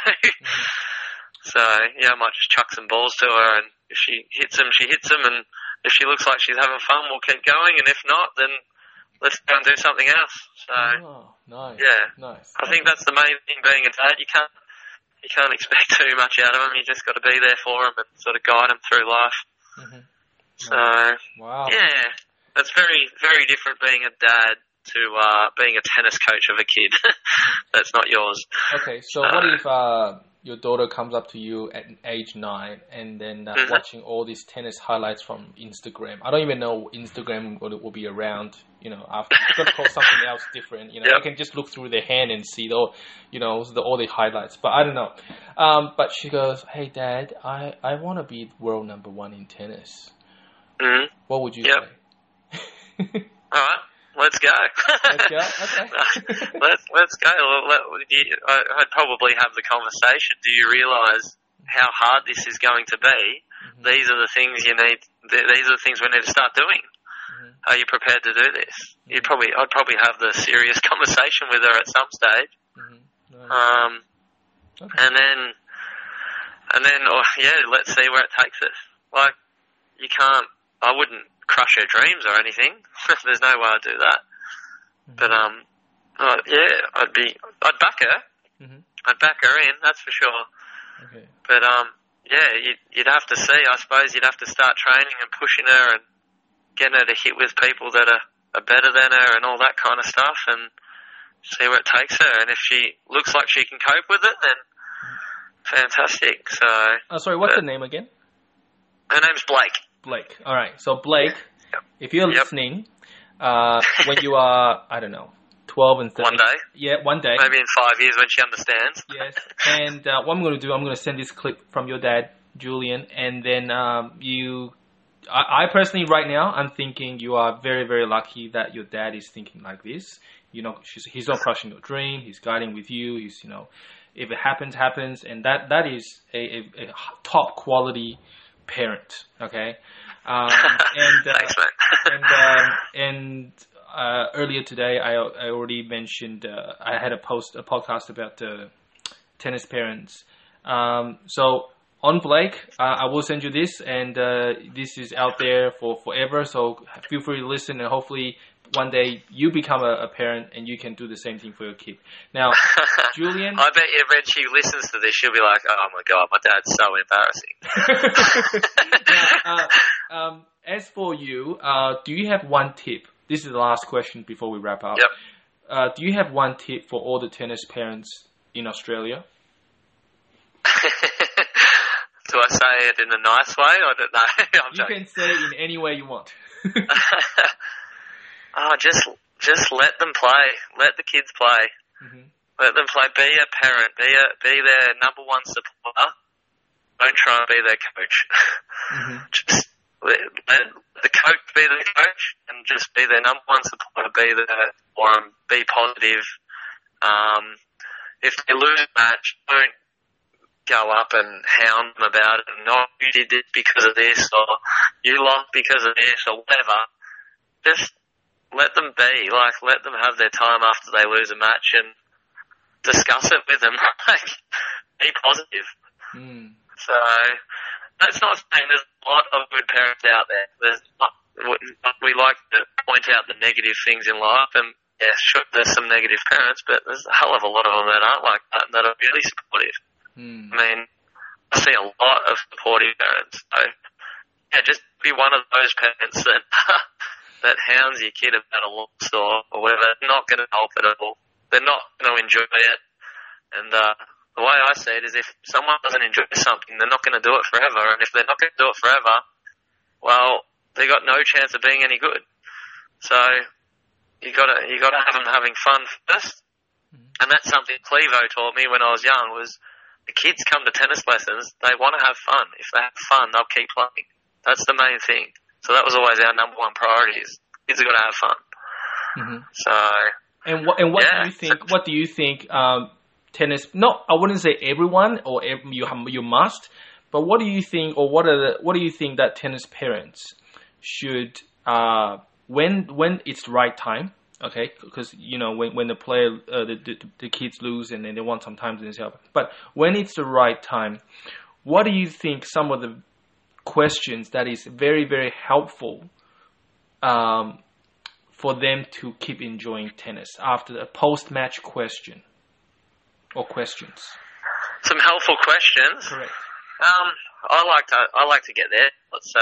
So yeah, I might just chuck some balls to her, and if she hits them, she hits them, and if she looks like she's having fun, we'll keep going, and if not, then let's go and do something else. So Oh, nice. yeah. Nice. I think that's the main thing being a dad. You can't you can't expect too much out of them. You just got to be there for them and sort of guide them through life. Mhm. So Wow. yeah, that's very very different being a dad to uh, being a tennis coach of a kid. that's not yours. Okay, so what if uh, your daughter comes up to you at age nine and then uh, Mhm. watching all these tennis highlights from Instagram? I don't even know Instagram will, will be around, you know, after. It's going to call something else different, you know. Yep. I can just look through their hand and see the, you know, the, all the highlights. But I don't know. Um, but she goes, "Hey, Dad, I I want to be world number one in tennis." hmm What would you Yep. say? All right, let's go. Let's go? Okay. let's let's go. Let, you, I, I'd probably have the conversation. Do you realise how hard this is going to be? Mhm. These are the things you need. th- These are the things we need to start doing. Mhm. Are you prepared to do this? You'd probably, I'd probably have the serious conversation with her at some stage. Mhm. Nice. Um, Okay. and then, and then, oh, yeah, let's see where it takes us. Like, you can't. I wouldn't crush her dreams or anything. There's no way I'd do that. But um, uh, yeah, I'd be, I'd back her. Mhm. I'd back her in. That's for sure. Okay. But um, yeah, you'd, you'd have to see. I suppose you'd have to start training and pushing her and getting her to hit with people that are, are better than her and all that kind of stuff, and see where it takes her. And if she looks like she can cope with it, then fantastic. So Oh, sorry, what's Uh, the name again? her name's Blake. Blake. All right. So Blake, Yep. if you're Yep. listening, uh, when you are, I don't know, 12 and 13. One day, Yeah, one day. maybe in five years when she understands. Yes. And uh, what I'm going to do, I'm going to send this clip from your dad, Julian, and then um, you. I, I personally, right now, I'm thinking you are very, very lucky that your dad is thinking like this. You know, she's, he's not crushing your dream. He's guiding with you. He's, you know, if it happens, happens, and that that is a, a, a top quality parent. Okay. Um, and uh, Thanks, and um, and uh, earlier today, I I already mentioned uh, I had a post a podcast about uh, tennis parents. Um, so on Blake, uh, I will send you this, and uh, this is out there for forever. So feel free to listen, and hopefully one day you become a, a parent and you can do the same thing for your kid. Now, Julian. I bet you when she listens to this, she'll be like, "Oh my god, my dad's so embarrassing." Now, uh, um, as for you, uh, do you have one tip? This is the last question before we wrap up. Yep. Uh, do you have one tip for all the tennis parents in Australia? Do I say it in a nice way? I don't know. I'm You joking. can say it in any way you want. Oh, just just let them play. Let the kids play. Mhm. Let them play. Be a parent. Be a be their number one supporter. Don't try and be their coach. Mhm. just let, let the coach be the coach and just be their number one supporter. Be there for 'em, Be positive. Um, if they lose a match, don't go up and hound them about it. And not you did this because of this, or you lost because of this, or whatever. Just let them be. Like let them have their time after they lose a match and discuss it with them. Like be positive. Mm. So that's not saying there's a lot of good parents out there. There's we like to point out the negative things in life, and yeah, sure, there's some negative parents, but there's a hell of a lot of them that aren't like that and that are really supportive. Mm. I mean, I see a lot of supportive parents. So yeah, just be one of those parents that that hounds your kid about a loss or, or whatever. Not going to help at all. They're not going to enjoy it. And uh, the way I see it is, if someone doesn't enjoy something, they're not going to do it forever. And if they're not going to do it forever, well, they got no chance of being any good. So you got to you got to have them having fun first. And that's something Clevo taught me when I was young was the kids come to tennis lessons, they want to have fun. If they have fun, they'll keep playing. That's the main thing. So that was always our number one priority is kids have got to have fun. Mhm. So And what and what Yeah. do you think? What do you think? Um, tennis? No, I wouldn't say everyone or you you must. But what do you think, or what are the what do you think that tennis parents should uh, when when it's the right time? Okay, because you know when when the player uh, the, the the kids lose and then they want some time to themselves. But when it's the right time, what do you think? Some of the questions that is very very helpful um, for them to keep enjoying tennis after a post match question or questions. some helpful questions. Correct. Um, I like to I like to get there. So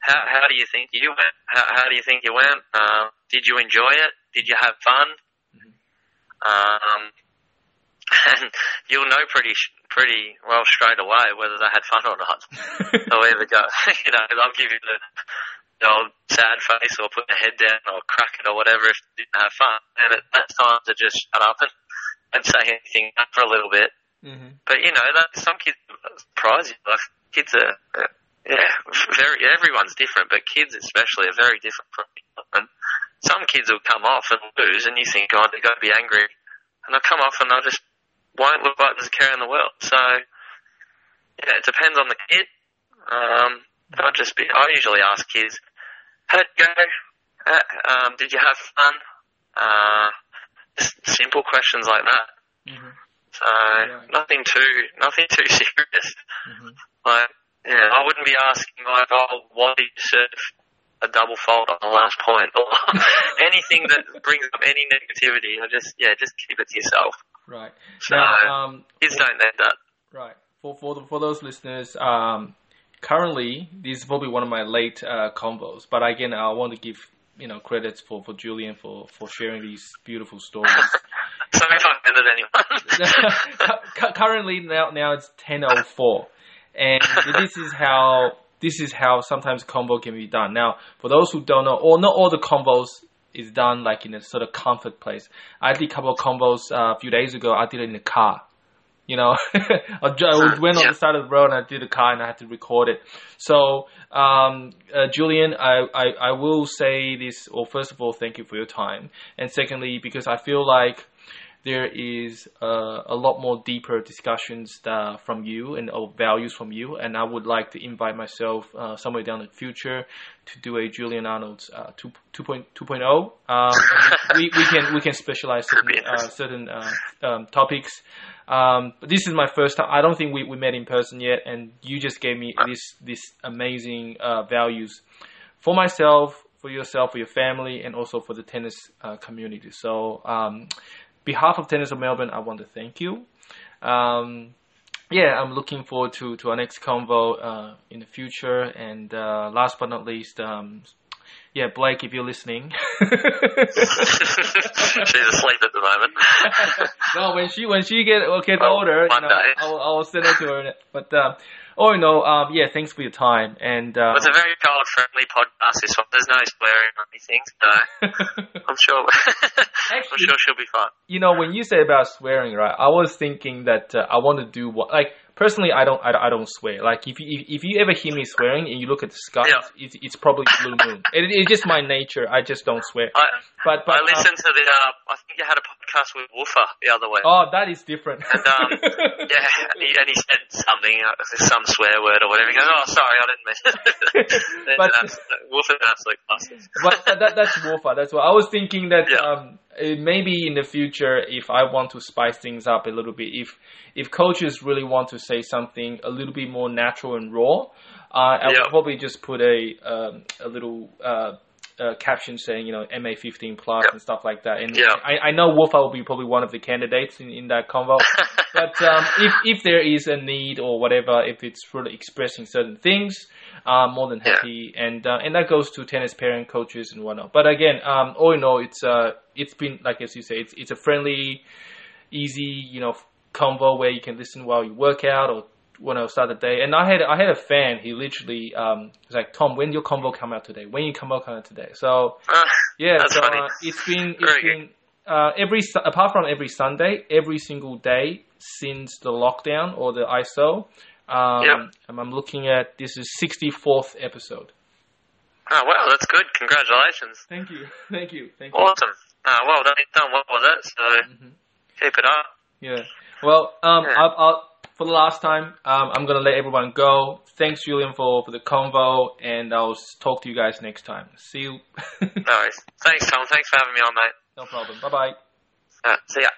how how do you think you went? How, how do you think you went? Um, did you enjoy it? Did you have fun? Um, and you'll know pretty pretty well straight away whether they had fun or not. They'll either go, you know, they'll give you the, the old sad face or put their head down or crack it or whatever if they didn't have fun. And it, that's time to just shut up and, and say anything for a little bit. hmm But you know, that some kids surprise you. Like kids are, uh, yeah, very. Everyone's different, but kids especially are very different from. And some kids will come off and lose, and you think, God, they're going to be angry, and they'll come off and they'll just won't look like there's a care in the world. So yeah, it depends on the kid. Um, I'll just be. I usually ask kids, "How'd it go? Uh, um, did you have fun?" Uh, just simple questions like that. hmm So Right. nothing too nothing too serious. hmm Like yeah, I wouldn't be asking like, oh, why did you serve a double fault on the last point or anything that brings up any negativity. I just yeah, just keep it to yourself. Right. So Now, um, kids don't need that. right. for for the, for those listeners, um, currently this is probably one of my late uh, combos. But again, I want to give you know credits for, for Julian for, for sharing these beautiful stories. Sorry if I offended anyone. currently now now it's ten oh four, and this is how this is how sometimes combo can be done. Now, for those who don't know, or not all the combos is done like in a sort of comfort place. I did a couple of combos uh, a few days ago. I did it in the car. You know, I went on the side of the road and I did a car and I had to record it. So, um, uh, Julian, I, I, I will say this, or first of all, thank you for your time. And secondly, because I feel like there is uh, a lot more deeper discussions uh, from you and uh, values from you. And I would like to invite myself uh, somewhere down in the future to do a Julian Arnold's uh, 2, 2.0. Um, we, we can we can specialize certain, uh, certain um, topics. Um, but this is my first time. I don't think we, we met in person yet, and you just gave me this this amazing values for myself, for yourself, for your family, and also for the tennis community. So um, behalf of Tennis of Melbourne, I want to thank you. Um, yeah, I'm looking forward to, to our next convo uh, in the future. And uh, last but not least, um, yeah, Blake, if you're listening. She's asleep at the moment. no, when she when she get get well, older, you know, I'll, I'll send it to her. But uh, Oh no, um, yeah, thanks for your time. And uh, it's a very child friendly podcast. This one, there's no swearing or anything, so I'm sure. Actually, I'm sure she'll be fine. You know, when you say about swearing, right? I was thinking that uh, I want to do what, like, personally, I don't, I, I don't swear. Like, if you, if, if you ever hear me swearing and you look at the sky, yeah. it's, it's probably blue moon. it, it's just my nature. I just don't swear. I, but, but I listened uh, to the. Uh, I think you had a podcast with Woofer the other way. Oh, that is different. And um, yeah, and he, and he, said something, uh, some swear word or whatever. He goes, "Oh, sorry, I didn't mean." it. but an absolute classic. but that, that's Woofer. That's what I was thinking. That yeah. um, maybe in the future, if I want to spice things up a little bit, if if coaches really want to say something a little bit more natural and raw, uh, I would probably just put a um, a little uh, uh, caption saying you know MA fifteen plus and stuff like that. And I, I know Wolfa will be probably one of the candidates in, in that convo. but um, if if there is a need or whatever, if it's really expressing certain things, I'm more than happy. And uh, and that goes to tennis parent coaches and whatnot. But again, um, all in all, it's uh it's been like as you say, it's it's a friendly, easy you know convo where you can listen while you work out or when I start the day. And I had I had a fan. He literally um, was like, "Tom, when your convo come out today? When you come out come out today?" So uh, yeah, so uh, it's been it's Very been uh, every apart from every Sunday, every single day since the lockdown or the ISO. Um, yep. I'm looking at this is 64th episode. Oh wow, that's good. Congratulations. Thank you, thank you, thank you. Awesome. Uh, well done, done well with it. So mm-hmm. keep it up. Yeah. Well, um, yeah. I'll, I'll, for the last time, um, I'm gonna let everyone go. Thanks, Julian, for, for the convo, and I'll talk to you guys next time. See you. no worries. Thanks, Tom. Thanks for having me on, mate. No problem. Bye bye. Uh, see ya.